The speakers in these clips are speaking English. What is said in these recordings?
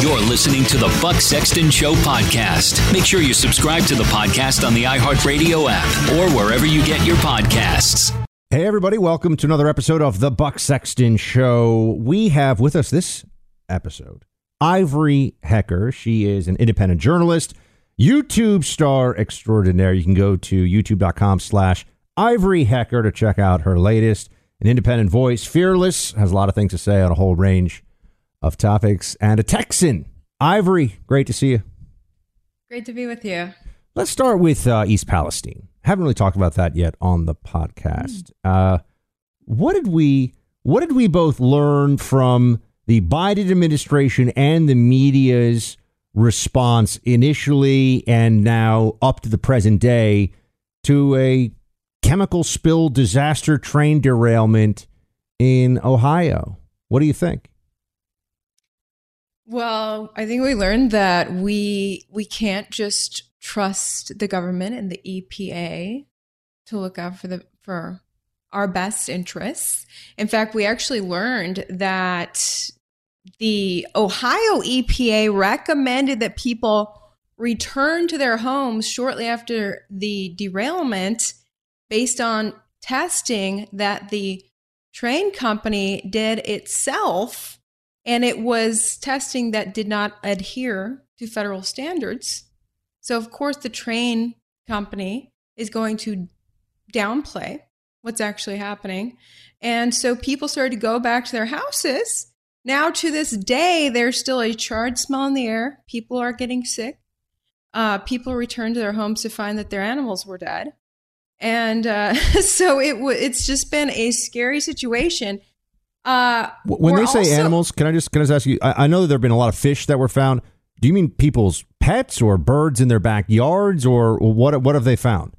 You're listening to the Buck Sexton Show podcast. Make sure you subscribe to the podcast on the iHeartRadio app or wherever you get your podcasts. Hey, everybody, welcome to another episode of the Buck Sexton Show. We have with us this episode Ivory Hecker. She is an independent journalist, YouTube star extraordinaire. You can go to youtube.com slash Ivory Hecker to check out her latest. An independent voice, fearless, has a lot of things to say on a whole range of topics, and a Texan. Ivory, great to see you. Great to be with you. Let's start with uh, East Palestine. Haven't really talked about that yet on the podcast. Uh, what did we What did we both learn from the Biden administration and the media's response initially and now up to the present day to a chemical spill disaster train derailment in Ohio? What do you think? Well, I think we learned that we we can't just trust the government and the EPA to look out for the for our best interests. In fact, we actually learned that the Ohio EPA recommended that people return to their homes shortly after the derailment based on testing that the train company did itself and it was testing that did not adhere to federal standards. So, of course, the train company is going to downplay what's actually happening. And so people started to go back to their houses. Now, to this day, there's still a charred smell in the air. People are getting sick. Uh, people return to their homes to find that their animals were dead. And uh, so it w- it's just been a scary situation. Uh, when they say also, animals, can I just can I just ask you? I, I know that there have been a lot of fish that were found. Do you mean people's pets or birds in their backyards, or what? What have they found?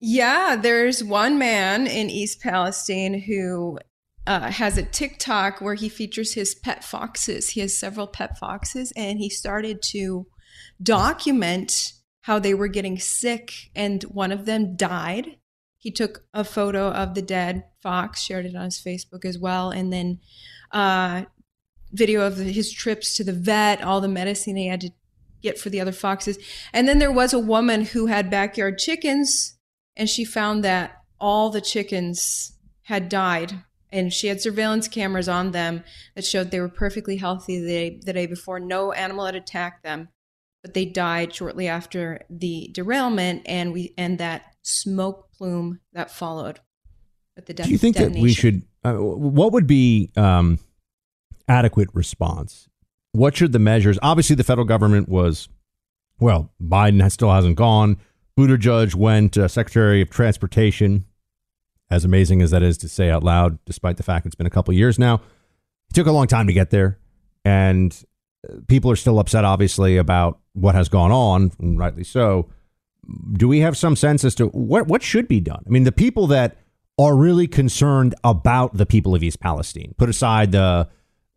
Yeah, there's one man in East Palestine who uh, has a TikTok where he features his pet foxes. He has several pet foxes, and he started to document how they were getting sick, and one of them died he took a photo of the dead fox, shared it on his Facebook as well, and then uh, video of his trips to the vet, all the medicine he had to get for the other foxes. And then there was a woman who had backyard chickens, and she found that all the chickens had died. And she had surveillance cameras on them that showed they were perfectly healthy the day, the day before. No animal had attacked them, but they died shortly after the derailment, and we and that smoke plume that followed with the de- Do you think detonation. that we should? Uh, what would be um, adequate response? What should the measures? Obviously, the federal government was well. Biden has, still hasn't gone. Buttigieg went uh, Secretary of Transportation. As amazing as that is to say out loud, despite the fact it's been a couple years now, it took a long time to get there, and uh, people are still upset, obviously, about what has gone on, rightly so do we have some sense as to what what should be done? I mean, the people that are really concerned about the people of East Palestine, put aside the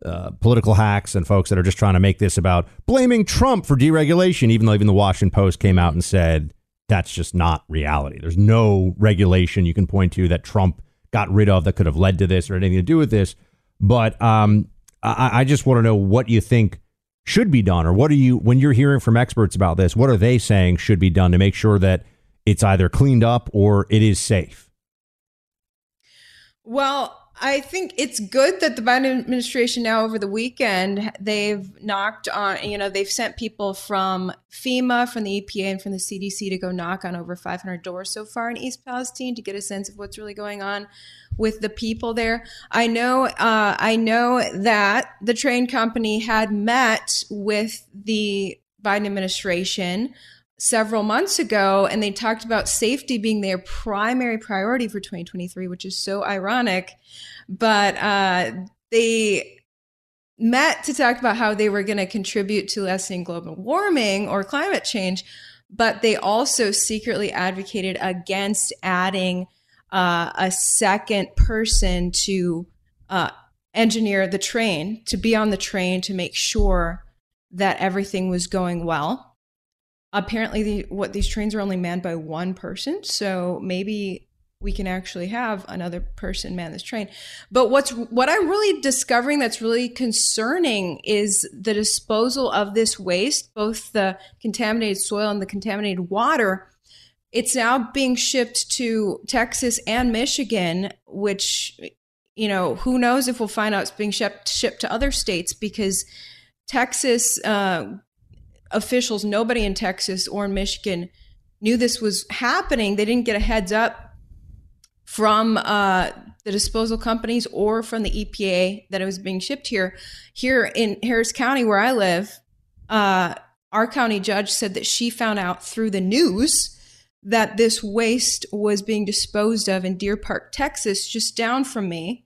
uh, political hacks and folks that are just trying to make this about blaming Trump for deregulation, even though even the Washington Post came out and said that's just not reality. There's no regulation you can point to that Trump got rid of that could have led to this or anything to do with this. But um, I, I just want to know what you think should be done or what are you when you're hearing from experts about this what are they saying should be done to make sure that it's either cleaned up or it is safe? Well I think it's good that the Biden administration now over the weekend they've knocked on you know they've sent people from FEMA from the EPA and from the CDC to go knock on over 500 doors so far in East Palestine to get a sense of what's really going on with the people there. I know uh, I know that the train company had met with the Biden administration several months ago and they talked about safety being their primary priority for 2023 which is so ironic. But uh, they met to talk about how they were going to contribute to lessening global warming or climate change but they also secretly advocated against adding uh, a second person to uh, engineer the train to be on the train to make sure that everything was going well apparently the, what these trains are only manned by one person so maybe we can actually have another person man this train. But what's what i'm really discovering that's really concerning is the disposal of this waste both the contaminated soil and the contaminated water. It's now being shipped to texas and michigan which you know who knows if we'll find out it's being shipped shipped to other states because texas uh, officials, nobody in Texas or in Michigan knew this was happening. They didn't get a heads up from uh, the disposal companies or from the EPA that it was being shipped here. Here in Harris County, where I live, uh, our county judge said that she found out through the news that this waste was being disposed of in Deer Park, Texas, just down from me.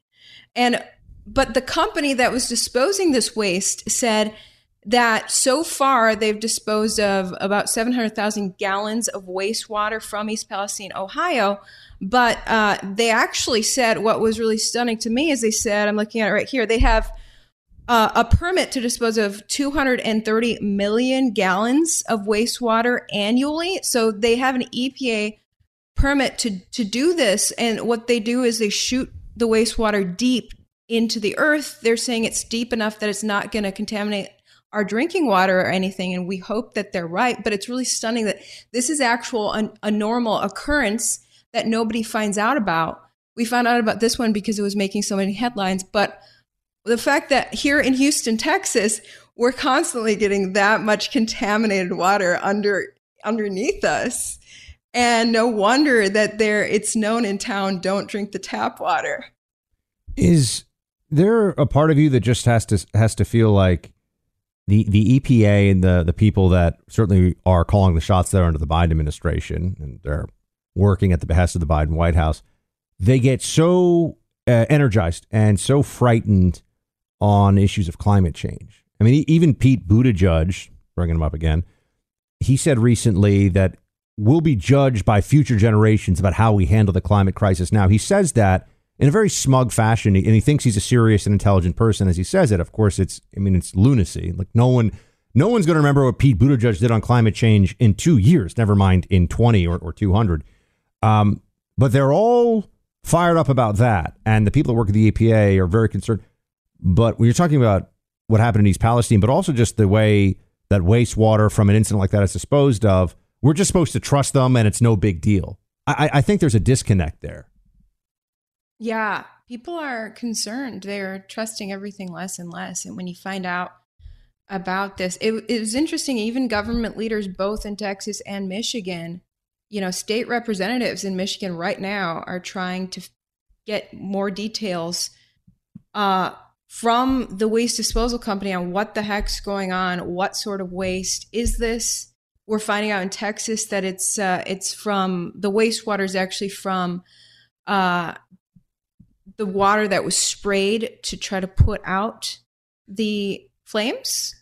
And but the company that was disposing this waste said that so far they've disposed of about 700,000 gallons of wastewater from East Palestine, Ohio. But uh, they actually said what was really stunning to me is they said, I'm looking at it right here, they have uh, a permit to dispose of 230 million gallons of wastewater annually. So they have an EPA permit to, to do this. And what they do is they shoot the wastewater deep into the earth. They're saying it's deep enough that it's not going to contaminate our drinking water or anything and we hope that they're right but it's really stunning that this is actual a, a normal occurrence that nobody finds out about. We found out about this one because it was making so many headlines but the fact that here in Houston Texas we're constantly getting that much contaminated water under underneath us. And no wonder that there it's known in town don't drink the tap water. Is there a part of you that just has to has to feel like the the EPA and the the people that certainly are calling the shots there under the Biden administration and they're working at the behest of the Biden White House, they get so uh, energized and so frightened on issues of climate change. I mean, even Pete Buttigieg, bringing him up again, he said recently that we'll be judged by future generations about how we handle the climate crisis now. He says that in a very smug fashion, and he thinks he's a serious and intelligent person as he says it. Of course, it's I mean it's lunacy. Like no one, no one's going to remember what Pete Buttigieg did on climate change in two years. Never mind in twenty or, or two hundred. Um, but they're all fired up about that, and the people that work at the EPA are very concerned. But when you're talking about what happened in East Palestine, but also just the way that wastewater from an incident like that is disposed of, we're just supposed to trust them, and it's no big deal. I, I think there's a disconnect there. Yeah, people are concerned. They're trusting everything less and less. And when you find out about this, it, it was interesting. Even government leaders, both in Texas and Michigan, you know, state representatives in Michigan right now are trying to get more details uh, from the waste disposal company on what the heck's going on, what sort of waste is this. We're finding out in Texas that it's uh, it's from the wastewater is actually from uh, the water that was sprayed to try to put out the flames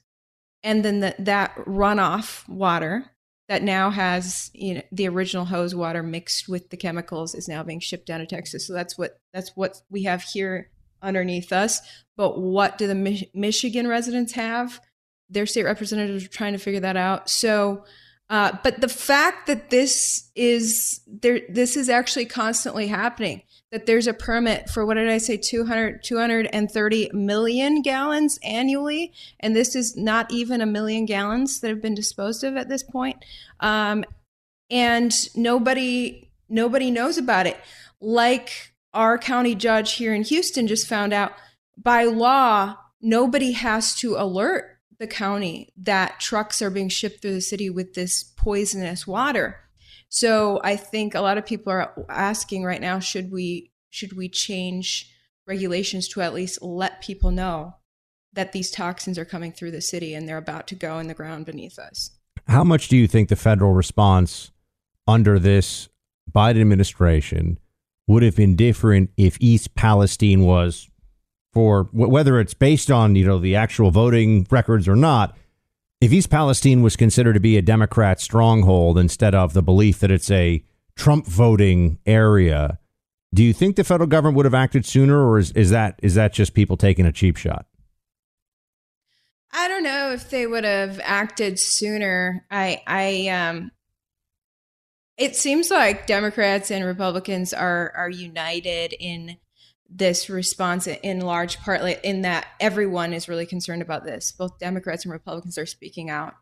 and then the, that runoff water that now has you know the original hose water mixed with the chemicals is now being shipped down to Texas. So that's what that's what we have here underneath us. But what do the Mi- Michigan residents have? Their state representatives are trying to figure that out. So, uh, but the fact that this is there, this is actually constantly happening that there's a permit for what did I say 200 230 million gallons annually. And this is not even a million gallons that have been disposed of at this point. Um, and nobody nobody knows about it. Like our county judge here in Houston just found out by law, nobody has to alert the county that trucks are being shipped through the city with this poisonous water. So I think a lot of people are asking right now should we should we change regulations to at least let people know that these toxins are coming through the city and they're about to go in the ground beneath us. How much do you think the federal response under this Biden administration would have been different if East Palestine was for whether it's based on, you know, the actual voting records or not, if East Palestine was considered to be a Democrat stronghold instead of the belief that it's a Trump voting area, do you think the federal government would have acted sooner or is, is that is that just people taking a cheap shot? I don't know if they would have acted sooner. I I um it seems like Democrats and Republicans are are united in this response in large part in that everyone is really concerned about this. Both Democrats and Republicans are speaking out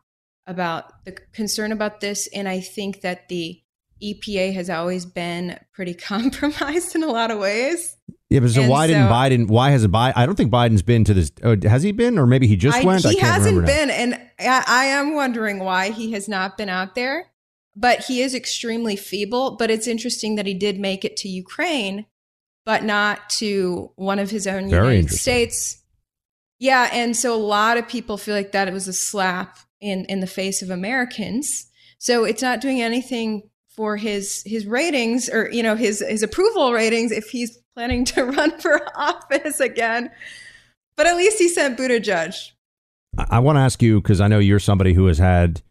about the concern about this and I think that the EPA has always been pretty compromised in a lot of ways. Yeah, but so and why so, didn't Biden? Why has Biden? I don't think Biden's been to this. Oh, has he been, or maybe he just I, went? He hasn't been, and I, I am wondering why he has not been out there. But he is extremely feeble. But it's interesting that he did make it to Ukraine, but not to one of his own Very United States. Yeah, and so a lot of people feel like that it was a slap in in the face of Americans. So it's not doing anything for his his ratings or you know his his approval ratings if he's planning to run for office again. But at least he sent Buttigieg. I, I want to ask you because I know you're somebody who has had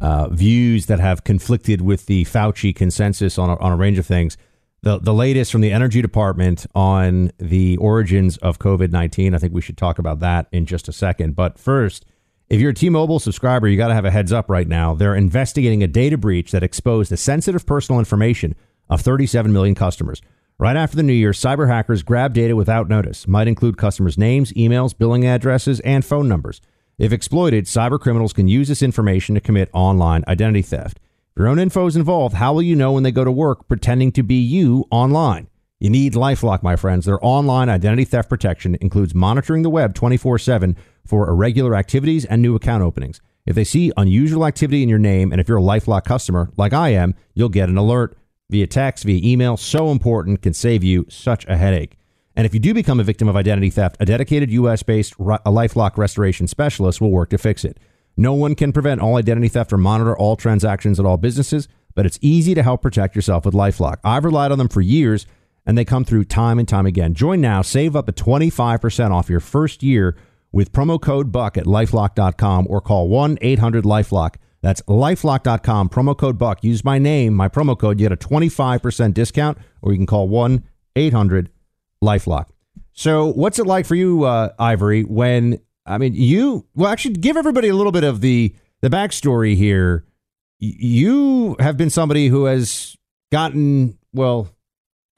uh, views that have conflicted with the Fauci consensus on a, on a range of things. The, the latest from the Energy Department on the origins of COVID 19. I think we should talk about that in just a second. But first, if you're a T Mobile subscriber, you got to have a heads up right now. They're investigating a data breach that exposed the sensitive personal information of 37 million customers. Right after the new year, cyber hackers grabbed data without notice, might include customers' names, emails, billing addresses, and phone numbers. If exploited, cyber criminals can use this information to commit online identity theft. Your own info is involved, how will you know when they go to work pretending to be you online? You need Lifelock, my friends. Their online identity theft protection includes monitoring the web 24 7 for irregular activities and new account openings. If they see unusual activity in your name, and if you're a Lifelock customer like I am, you'll get an alert via text, via email. So important, can save you such a headache. And if you do become a victim of identity theft, a dedicated U.S. based Lifelock restoration specialist will work to fix it. No one can prevent all identity theft or monitor all transactions at all businesses, but it's easy to help protect yourself with Lifelock. I've relied on them for years, and they come through time and time again. Join now, save up to 25% off your first year with promo code BUCK at lifelock.com or call 1 800 Lifelock. That's lifelock.com, promo code BUCK. Use my name, my promo code, you get a 25% discount, or you can call 1 800 Lifelock. So, what's it like for you, uh, Ivory, when, I mean, you, well, actually, give everybody a little bit of the, the backstory here. You have been somebody who has gotten, well,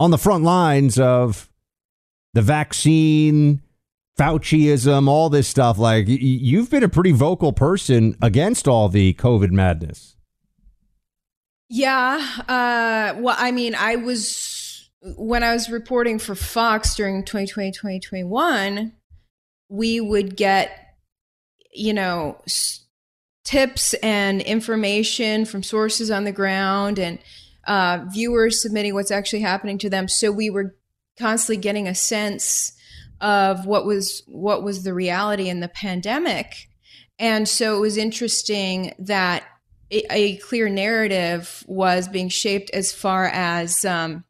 on the front lines of the vaccine Fauciism, all this stuff. Like you've been a pretty vocal person against all the COVID madness. Yeah. Uh, well, I mean, I was when I was reporting for Fox during 2020, 2021, we would get, you know, tips and information from sources on the ground and uh, viewers submitting what's actually happening to them. So we were constantly getting a sense of what was what was the reality in the pandemic. And so it was interesting that a, a clear narrative was being shaped as far as um,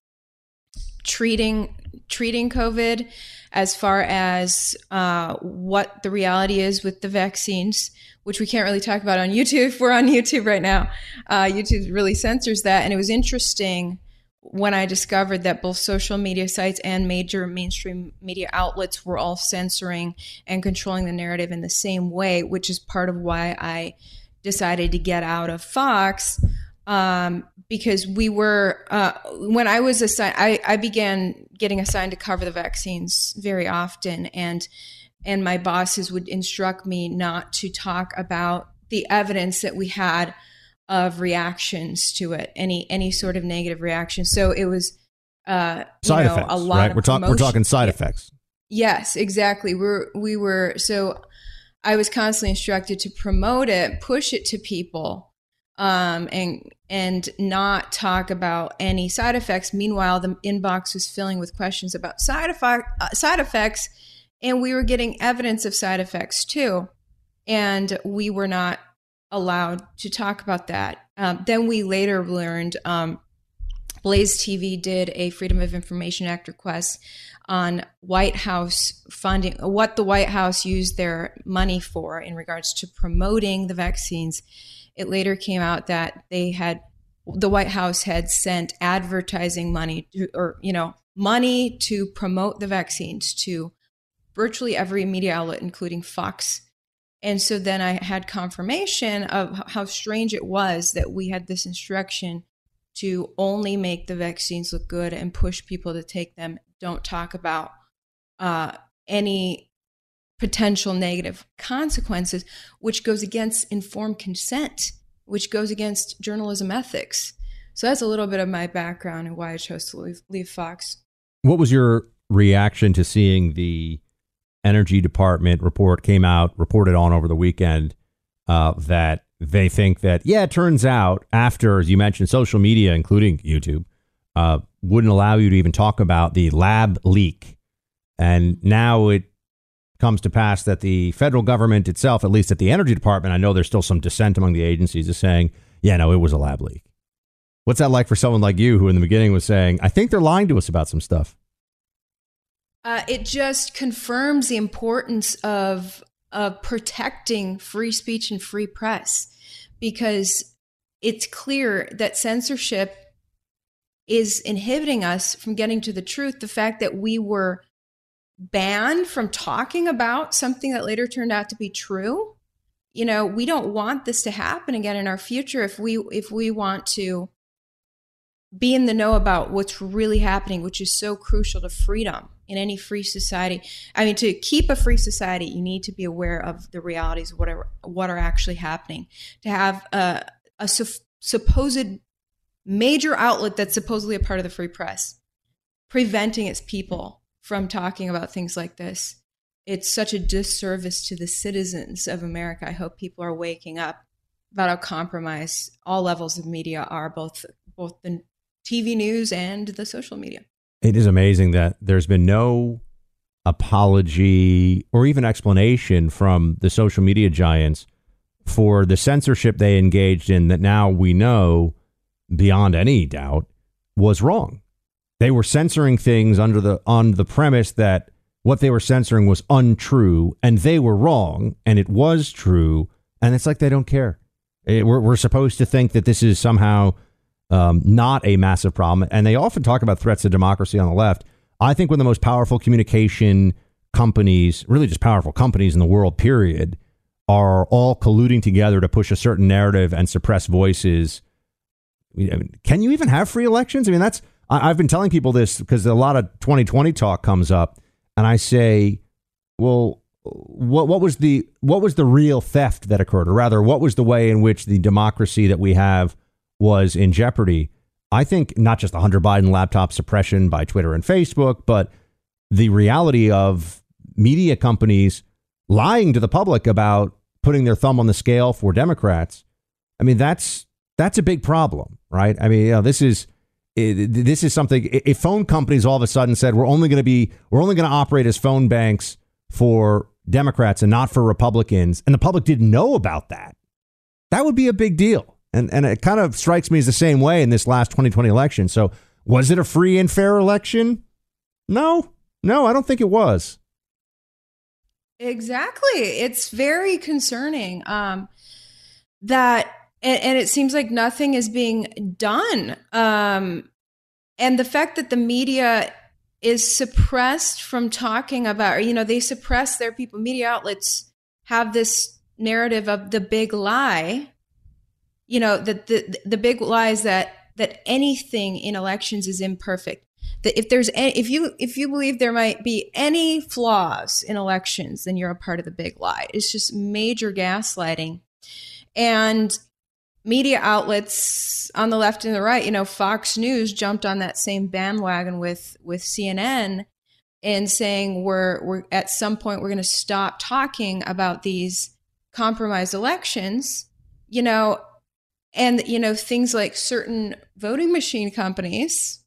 treating treating COVID, as far as uh, what the reality is with the vaccines, which we can't really talk about on YouTube. We're on YouTube right now. Uh, YouTube really censors that, and it was interesting when I discovered that both social media sites and major mainstream media outlets were all censoring and controlling the narrative in the same way, which is part of why I decided to get out of Fox. Um, because we were, uh, when I was assigned, I, I began getting assigned to cover the vaccines very often, and and my bosses would instruct me not to talk about the evidence that we had of reactions to it, any any sort of negative reaction. So it was uh, side you know, effects, a lot right? of We're talking we're talking side effects. Yes, exactly. We're we were so I was constantly instructed to promote it, push it to people, um, and and not talk about any side effects. Meanwhile, the inbox was filling with questions about side effect uh, side effects, and we were getting evidence of side effects too, and we were not allowed to talk about that. Um, then we later learned. Um, Blaze TV did a Freedom of Information Act request on White House funding, what the White House used their money for in regards to promoting the vaccines. It later came out that they had, the White House had sent advertising money to, or, you know, money to promote the vaccines to virtually every media outlet, including Fox. And so then I had confirmation of how strange it was that we had this instruction to only make the vaccines look good and push people to take them. Don't talk about uh, any potential negative consequences, which goes against informed consent, which goes against journalism ethics. So that's a little bit of my background and why I chose to leave, leave Fox. What was your reaction to seeing the Energy Department report came out, reported on over the weekend uh, that they think that, yeah, it turns out after, as you mentioned, social media, including YouTube, uh, wouldn't allow you to even talk about the lab leak. And now it comes to pass that the federal government itself, at least at the Energy Department, I know there's still some dissent among the agencies, is saying, yeah, no, it was a lab leak. What's that like for someone like you who in the beginning was saying, I think they're lying to us about some stuff? Uh, it just confirms the importance of of protecting free speech and free press because it's clear that censorship is inhibiting us from getting to the truth. The fact that we were banned from talking about something that later turned out to be true. You know, we don't want this to happen again in our future if we if we want to be in the know about what's really happening, which is so crucial to freedom in any free society. I mean, to keep a free society, you need to be aware of the realities of what are, what are actually happening. To have a, a sup- supposed major outlet that's supposedly a part of the free press preventing its people from talking about things like this. It's such a disservice to the citizens of America. I hope people are waking up about how compromised all levels of media are, both both the TV news and the social media. It is amazing that there's been no apology or even explanation from the social media giants for the censorship they engaged in that now we know beyond any doubt was wrong. They were censoring things under the on the premise that what they were censoring was untrue and they were wrong and it was true and it's like they don't care. It, we're, we're supposed to think that this is somehow um, not a massive problem. And they often talk about threats to democracy on the left. I think one of the most powerful communication companies, really just powerful companies in the world, period, are all colluding together to push a certain narrative and suppress voices. Can you even have free elections? I mean, that's, I, I've been telling people this because a lot of 2020 talk comes up, and I say, well, what what was the what was the real theft that occurred, or rather, what was the way in which the democracy that we have was in jeopardy? I think not just the Hunter Biden laptop suppression by Twitter and Facebook, but the reality of media companies lying to the public about putting their thumb on the scale for Democrats. I mean, that's that's a big problem, right? I mean, you know, this is this is something. If phone companies all of a sudden said we're only going to be we're only going to operate as phone banks for Democrats and not for Republicans, and the public didn't know about that, that would be a big deal. And and it kind of strikes me as the same way in this last 2020 election. So was it a free and fair election? No, no, I don't think it was. Exactly. It's very concerning um, that, and, and, it seems like nothing is being done. Um, and the fact that the media is suppressed from talking about, or, you know, they suppress their people, media outlets have this narrative of the big lie, you know, that the, the big lie is that, that anything in elections is imperfect. That if there's any, if you if you believe there might be any flaws in elections then you're a part of the big lie. It's just major gaslighting. And media outlets on the left and the right, you know, Fox News jumped on that same bandwagon with with CNN and saying we're we're at some point we're going to stop talking about these compromised elections, you know, and you know things like certain voting machine companies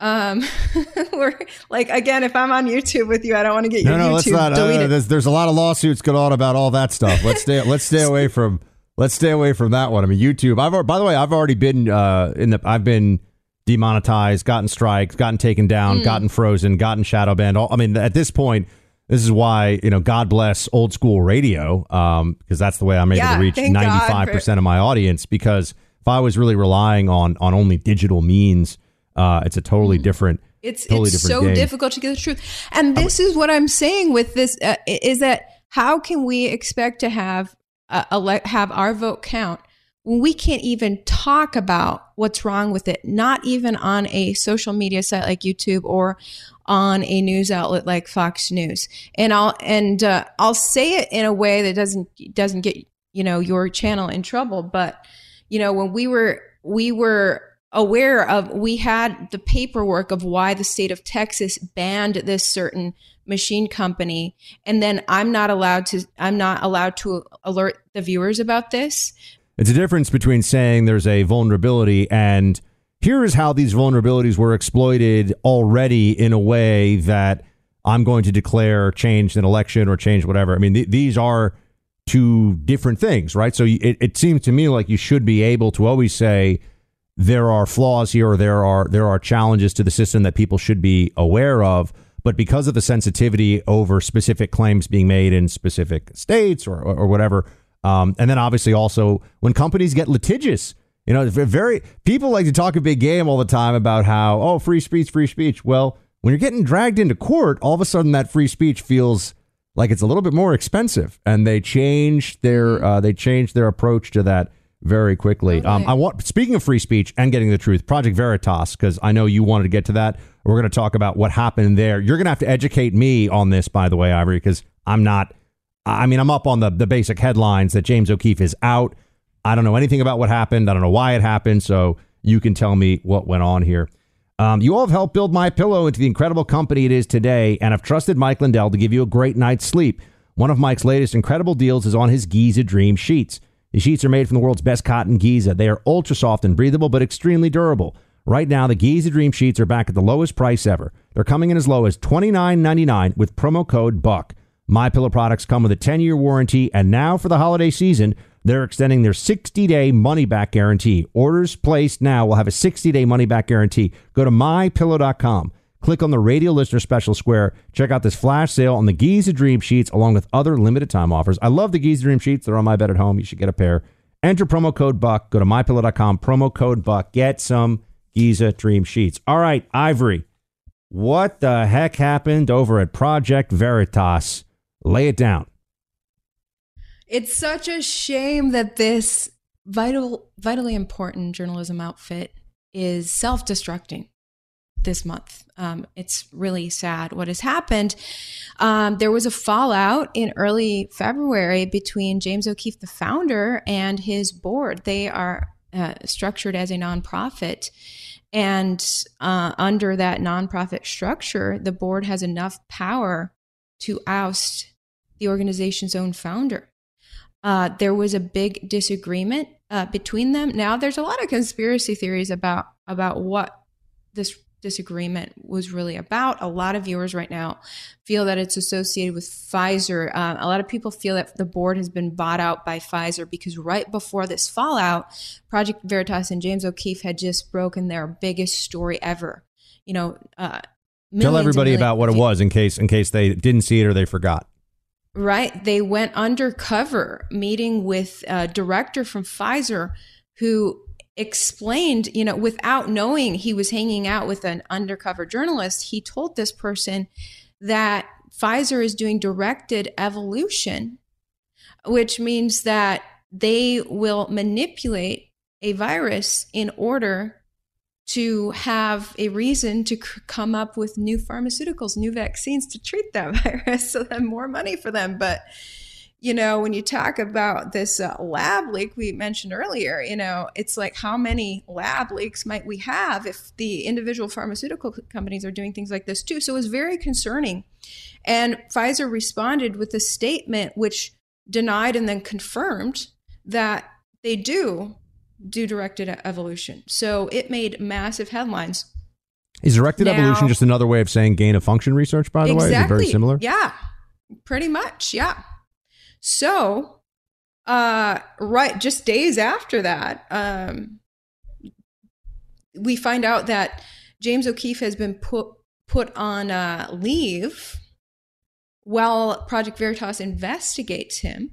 um we're like again if i'm on youtube with you i don't want to get your no, no, youtube let's not. Uh, deleted there's, there's a lot of lawsuits going on about all that stuff. Let's stay. let's stay away from. Let's stay away from that one. I mean, YouTube. I've by the way, I've already been uh, in the. I've been demonetized, gotten strikes, gotten taken down, gotten frozen, gotten shadow banned. All, I mean, at this point, this is why you know, God bless old school radio, um, because that's the way I'm able Yeah, to reach 95 percent of my audience. Because if I was really relying on on only digital means, uh, it's a totally different. It's Totally it's different so game. difficult to get the truth. And this is what I'm saying with this uh, is that how can we expect to have uh, elect, have our vote count when we can't even talk about what's wrong with it, not even on a social media site like YouTube or on a news outlet like Fox News. And I'll and uh, I'll say it in a way that doesn't doesn't get you know your channel in trouble, but you know when we were we were aware of we had the paperwork of why the state of Texas banned this certain machine company and then I'm not allowed to I'm not allowed to alert the viewers about this It's a difference between saying there's a vulnerability and here is how these vulnerabilities were exploited already in a way that I'm going to declare change an election or change whatever. I mean, th- these are two different things, right? So it, it seems to me like you should be able to always say there are flaws here or there are there are challenges to the system that people should be aware of. But because of the sensitivity over specific claims being made in specific states or, or, or whatever, um, and then obviously also when companies get litigious, you know, very people like to talk a big game all the time about how oh free speech, free speech. Well, when you're getting dragged into court, all of a sudden that free speech feels like it's a little bit more expensive, and they change their uh, they change their approach to that very quickly. Um, I want speaking of free speech and getting the truth, Project Veritas, because I know you wanted to get to that. We're going to talk about what happened there. You're going to have to educate me on this, by the way, Ivory, because I'm not. I mean, I'm up on the the basic headlines that James O'Keefe is out. I don't know anything about what happened. I don't know why it happened. So you can tell me what went on here. Um, you all have helped build my pillow into the incredible company it is today, and I've trusted Mike Lindell to give you a great night's sleep. One of Mike's latest incredible deals is on his Giza Dream sheets. The sheets are made from the world's best cotton Giza. They are ultra soft and breathable, but extremely durable. Right now, the Giza Dream sheets are back at the lowest price ever. They're coming in as low as $29.99 with promo code BUCK. My Pillow products come with a 10-year warranty, and now for the holiday season, they're extending their 60-day money-back guarantee. Orders placed now will have a 60-day money-back guarantee. Go to mypillow.com. Click on the radio listener special square. Check out this flash sale on the Giza Dream Sheets along with other limited time offers. I love the Giza Dream Sheets. They're on my bed at home. You should get a pair. Enter promo code BUCK. Go to mypillow.com. Promo code BUCK. Get some Giza Dream Sheets. All right, Ivory. What the heck happened over at Project Veritas? Lay it down. It's such a shame that this vital, vitally important journalism outfit is self-destructing this month. Um, it's really sad what has happened. Um, there was a fallout in early February between James O'Keefe, the founder, and his board. They are uh, structured as a nonprofit. And uh, under that nonprofit structure, the board has enough power to oust the organization's own founder. Uh, there was a big disagreement uh, between them. Now, there's a lot of conspiracy theories about about what this disagreement was really about. A lot of viewers right now feel that it's associated with Pfizer. Uh, a lot of people feel that the board has been bought out by Pfizer because right before this fallout, Project Veritas and James O'Keefe had just broken their biggest story ever. You know, uh, Tell everybody about what it was in case in case they didn't see it or they forgot. Right. They went undercover meeting with a director from Pfizer who explained, you know, without knowing he was hanging out with an undercover journalist, he told this person that Pfizer is doing directed evolution, which means that they will manipulate a virus in order to have a reason to c- come up with new pharmaceuticals, new vaccines to treat that virus, so then more money for them. But you know, when you talk about this uh, lab leak we mentioned earlier, you know, it's like how many lab leaks might we have if the individual pharmaceutical companies are doing things like this too? So it was very concerning. And Pfizer responded with a statement which denied and then confirmed that they do do directed evolution. So it made massive headlines. Is directed now, evolution just another way of saying gain of function research, by the exactly, way? Is it very similar? Yeah, pretty much. Yeah. So, uh, right, just days after that, um, we find out that James O'Keefe has been put put on uh, leave while Project Veritas investigates him.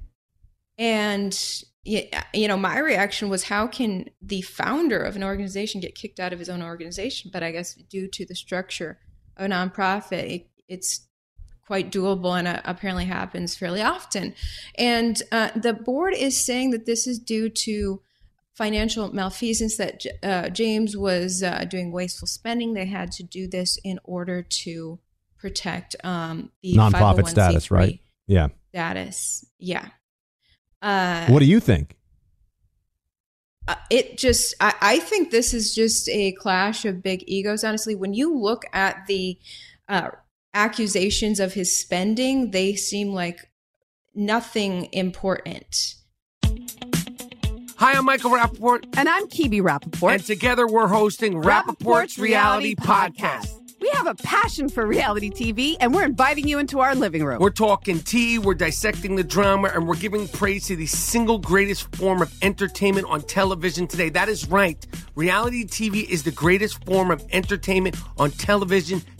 And you know, my reaction was, how can the founder of an organization get kicked out of his own organization? But I guess due to the structure of a nonprofit, it, it's quite doable and uh, apparently happens fairly often. And uh, the board is saying that this is due to financial malfeasance that uh, James was uh, doing wasteful spending. They had to do this in order to protect um, the nonprofit status, right? Yeah. Status. Yeah. Uh, what do you think? Uh, it just I, I, think this is just a clash of big egos honestly when you look at the uh, accusations of his spending, they seem like nothing important. Hi, I'm Michael Rapaport. And I'm Kibi Rapaport. And together we're hosting Rapaport's, Rapaport's Reality, Reality Podcast. Podcast. We have a passion for reality TV, and we're inviting you into our living room. We're talking tea, we're dissecting the drama, and we're giving praise to the single greatest form of entertainment on television today. That is right. Reality TV is the greatest form of entertainment on television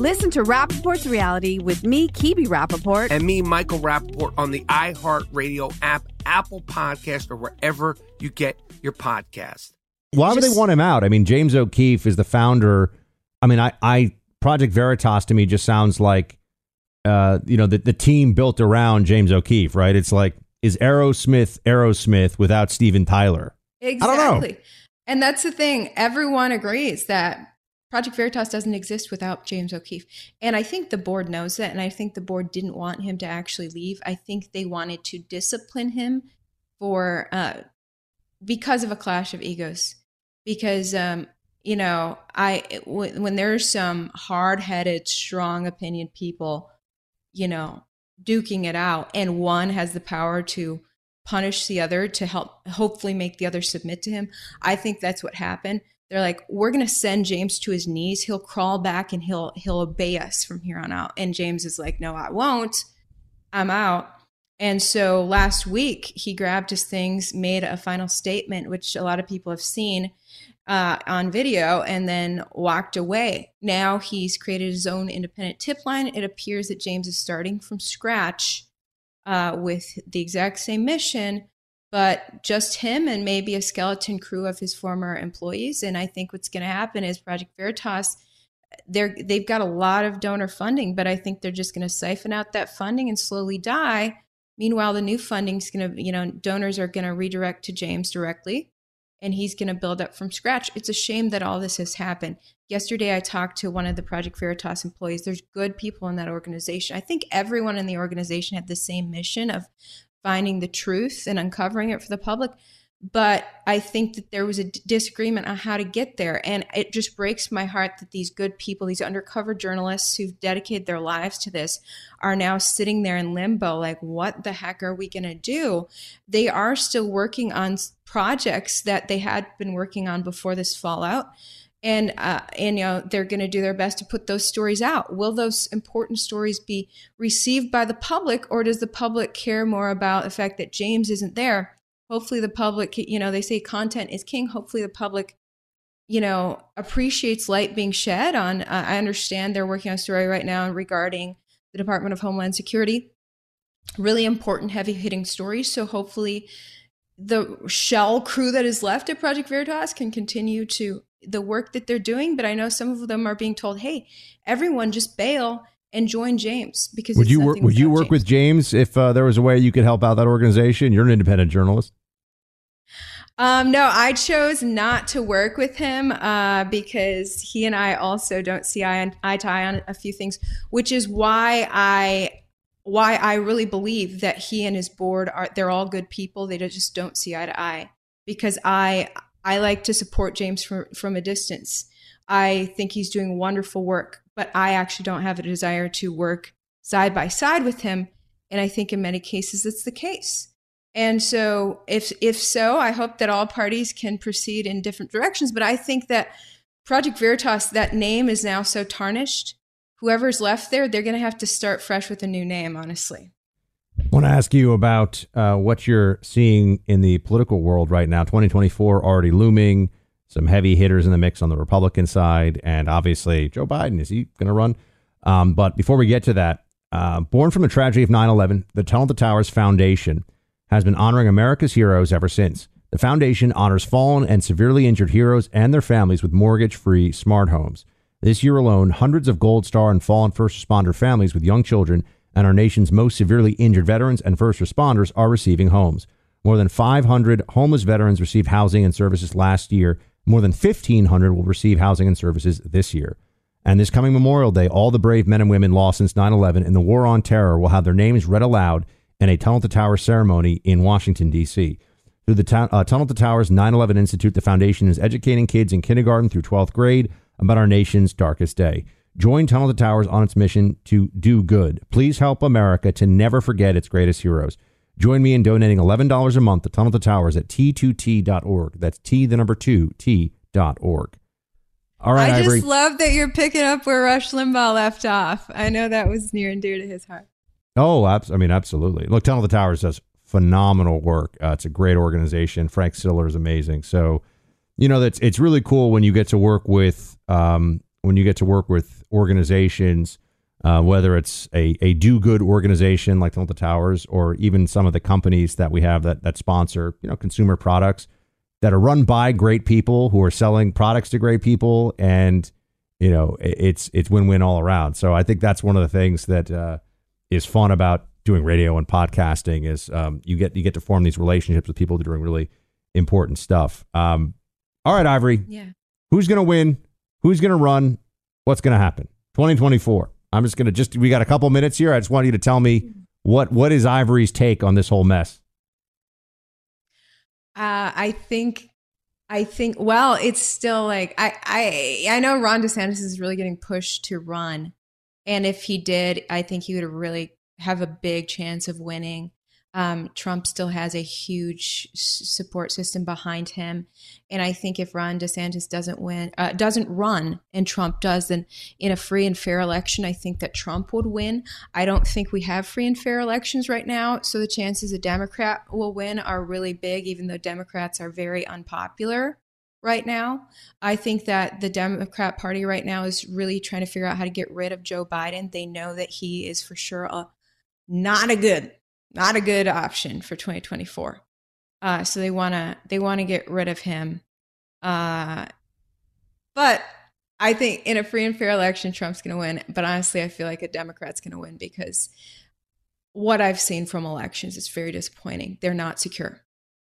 Listen to Rapaport's reality with me, Kibi Rapaport. And me, Michael Rapaport, on the iHeartRadio app, Apple Podcast, or wherever you get your podcast. Why would they want him out? I mean, James O'Keefe is the founder. I mean, I, I Project Veritas to me just sounds like, uh, you know, the, the team built around James O'Keefe, right? It's like, is Aerosmith Aerosmith without Steven Tyler? Exactly. And that's the thing. Everyone agrees that Project Veritas doesn't exist without James O'Keefe. And I think the board knows that. And I think the board didn't want him to actually leave. I think they wanted to discipline him for, uh, because of a clash of egos. Because, um, you know, I, when, there's some hard headed, strong opinion people, you know, duking it out, and one has the power to punish the other to help hopefully make the other submit to him. I think that's what happened they're like we're going to send james to his knees. He'll crawl back and he'll he'll obey us from here on out. And james is like no i won't. I'm out. And so last week he grabbed his things made a final statement which a lot of people have seen uh, on video and then walked away. Now he's created his own independent tip line. It appears that james is starting from scratch uh, with the exact same mission but just him and maybe a skeleton crew of his former employees. And I think what's going to happen is Project Veritas, they're they've got a lot of donor funding, but I think they're just going to siphon out that funding and slowly die. Meanwhile, the new funding is going to, you know, donors are going to redirect to James directly, and he's going to build up from scratch. It's a shame that all this has happened. Yesterday, I talked to one of the Project Veritas employees. There's good people in that organization. I think everyone in the organization had the same mission of finding the truth and uncovering it for the public. But I think that there was a disagreement on how to get there. And it just breaks my heart that these good people, these undercover journalists who've dedicated their lives to this, are now sitting there in limbo like, what the heck are we going to do? They are still working on projects that they had been working on before this fallout and uh, and you know they're going to do their best to put those stories out. Will those important stories be received by the public, or does the public care more about the fact that James isn't there? Hopefully, the public, you know, they say content is king. Hopefully, the public, you know, appreciates light being shed on. Uh, I understand they're working on a story right now regarding the Department of Homeland Security. Really important, heavy hitting stories. So hopefully the shell crew that is left at Project Veritas can continue to the work that they're doing. But I know some of them are being told, "Hey, everyone, just bail and join James." Because Would you work? Would you work with James if uh, there was a way you could help out that organization? You're an independent journalist. Um, no, I chose not to work with him uh, because he and I also don't see eye, on, eye to eye on a few things, which is why I why I really believe that he and his board are they're all good people. They just don't see eye to eye because I I like to support James from from a distance. I think he's doing wonderful work, but I actually don't have a desire to work side by side with him. And I think in many cases it's the case. And so if if so, I hope that all parties can proceed in different directions. But I think that Project Veritas, that name is now so tarnished. Whoever's left there, they're going to have to start fresh with a new name, honestly. I want to ask you about uh, what you're seeing in the political world right now. 2024 already looming, some heavy hitters in the mix on the Republican side, and obviously Joe Biden. Is he going to run? Um, but before we get to that, uh, born from the tragedy of 9 11, the Tunnel to Towers Foundation has been honoring America's heroes ever since. The foundation honors fallen and severely injured heroes and their families with mortgage free smart homes. This year alone, hundreds of Gold Star and fallen first responder families with young children and our nation's most severely injured veterans and first responders are receiving homes. More than 500 homeless veterans received housing and services last year. More than 1,500 will receive housing and services this year. And this coming Memorial Day, all the brave men and women lost since 9 11 in the war on terror will have their names read aloud in a Tunnel to Towers ceremony in Washington, D.C. Through the uh, Tunnel to Towers 9 11 Institute, the foundation is educating kids in kindergarten through 12th grade about our nation's darkest day. Join Tunnel to Towers on its mission to do good. Please help America to never forget its greatest heroes. Join me in donating $11 a month to Tunnel to Towers at t2t.org. That's T, the number two, T.org. All right, I Ivory. just love that you're picking up where Rush Limbaugh left off. I know that was near and dear to his heart. Oh, I mean, absolutely. Look, Tunnel to Towers does phenomenal work. Uh, it's a great organization. Frank Siller is amazing. So, you know, that's it's really cool when you get to work with um, when you get to work with organizations, uh, whether it's a, a do good organization like to Towers, or even some of the companies that we have that that sponsor, you know, consumer products that are run by great people who are selling products to great people, and you know, it's it's win win all around. So I think that's one of the things that. Uh, is fun about doing radio and podcasting is um, you get you get to form these relationships with people that are doing really important stuff. Um, all right, Ivory, Yeah. who's going to win? Who's going to run? What's going to happen? 2024. I'm just going to just we got a couple minutes here. I just want you to tell me what what is Ivory's take on this whole mess. Uh, I think, I think. Well, it's still like I, I, I know Ron DeSantis is really getting pushed to run, and if he did, I think he would really have a big chance of winning. Um, Trump still has a huge support system behind him, and I think if Ron DeSantis doesn't win, uh, doesn't run, and Trump does, then in a free and fair election, I think that Trump would win. I don't think we have free and fair elections right now, so the chances a Democrat will win are really big, even though Democrats are very unpopular right now. I think that the Democrat Party right now is really trying to figure out how to get rid of Joe Biden. They know that he is for sure a, not a good, not a good option for 2024. Uh, so they want to they want to get rid of him. Uh, but I think in a free and fair election, Trump's going to win. But honestly, I feel like a Democrat's going to win because what I've seen from elections is very disappointing. They're not secure.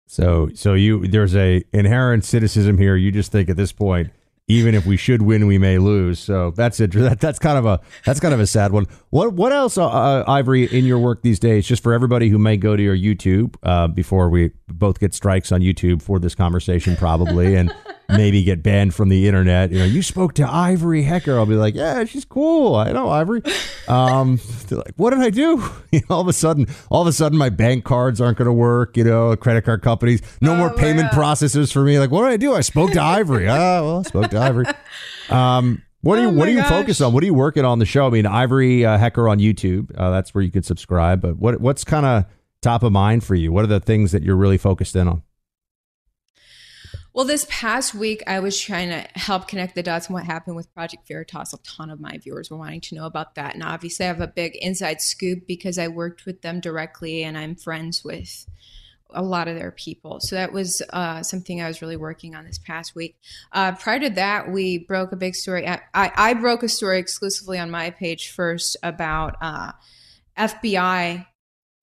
So so you there's a inherent cynicism here. You just think at this point, even if we should win, we may lose. So that's it. That, that's kind of a that's kind of a sad one. What what else, uh, uh, Ivory, in your work these days? Just for everybody who may go to your YouTube uh, before we both get strikes on YouTube for this conversation, probably, and maybe get banned from the internet. You know, you spoke to Ivory Hecker. I'll be like, yeah, she's cool. I know Ivory. Um, they're like, what did I do? You know, all of a sudden, all of a sudden, my bank cards aren't going to work. You know, credit card companies, no Oh, more payment processors for me. Like, what did I do? I spoke to Ivory. Ah, well, I spoke to Ivory. Um, what are Oh you What are you gosh. focused on? What are you working on the show? I mean, Ivory uh, Hecker on YouTube. Uh, that's where you could subscribe. But what what's kind of top of mind for you? What are the things that you're really focused in on? Well, this past week, I was trying to help connect the dots on what happened with Project Veritas. A ton of my viewers were wanting to know about that. And obviously, I have a big inside scoop because I worked with them directly and I'm friends with a lot of their people. So that was uh, something I was really working on this past week. Uh, prior to that, we broke a big story. I, I, broke a story exclusively on my page first about uh, FBI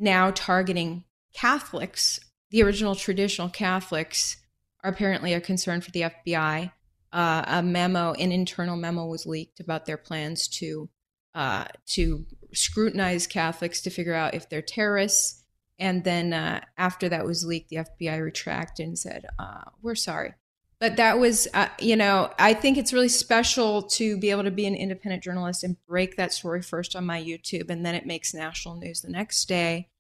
now targeting Catholics. The original traditional Catholics are apparently a concern for the FBI. Uh, a memo, an internal memo, was leaked about their plans to uh, to scrutinize Catholics to figure out if they're terrorists. And then uh, after that was leaked, the FBI retracted and said, uh, "We're sorry." But that was, uh, you know, I think it's really special to be able to be an independent journalist and break that story first on my YouTube, and then it makes national news the next day.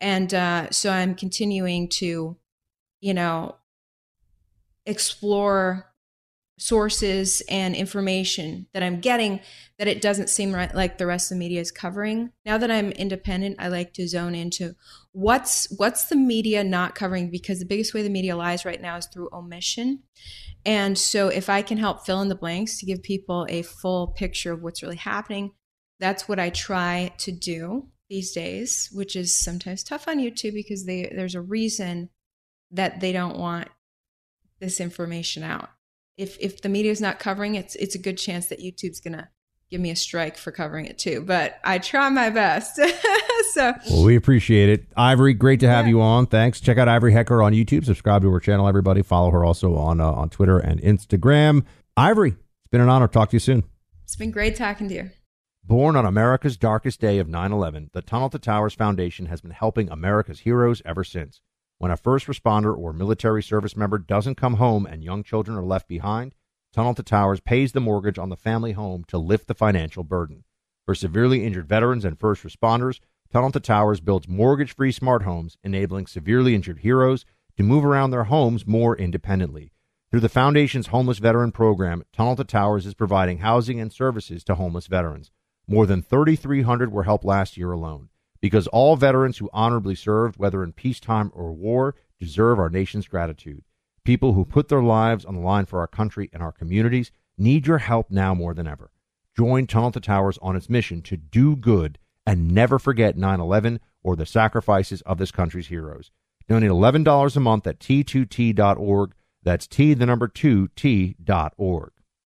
And uh, so I'm continuing to, you know, explore sources and information that I'm getting that it doesn't seem right like the rest of the media is covering. Now that I'm independent, I like to zone into what's what's the media not covering because the biggest way the media lies right now is through omission. And so if I can help fill in the blanks to give people a full picture of what's really happening, that's what I try to do these days, which is sometimes tough on YouTube because they, there's a reason that they don't want this information out if if the media is not covering it, it's it's a good chance that YouTube's gonna give me a strike for covering it too. But I try my best. so well, we appreciate it, Ivory. Great to have yeah. you on. Thanks. Check out Ivory Hecker on YouTube. Subscribe to her channel. Everybody follow her also on uh, on Twitter and Instagram. Ivory, it's been an honor. Talk to you soon. It's been great talking to you. Born on America's darkest day of 9 11, the Tunnel to Towers Foundation has been helping America's heroes ever since. When a first responder or military service member doesn't come home and young children are left behind, Tunnel to Towers pays the mortgage on the family home to lift the financial burden. For severely injured veterans and first responders, Tunnel to Towers builds mortgage free smart homes, enabling severely injured heroes to move around their homes more independently. Through the Foundation's Homeless Veteran Program, Tunnel to Towers is providing housing and services to homeless veterans. More than 3,300 were helped last year alone because all veterans who honorably served, whether in peacetime or war, deserve our nation's gratitude. People who put their lives on the line for our country and our communities need your help now more than ever. Join Tunnel to Towers on its mission to do good and never forget 9 11 or the sacrifices of this country's heroes. Donate $11 a month at t2t.org. That's T, the number 2, T.org.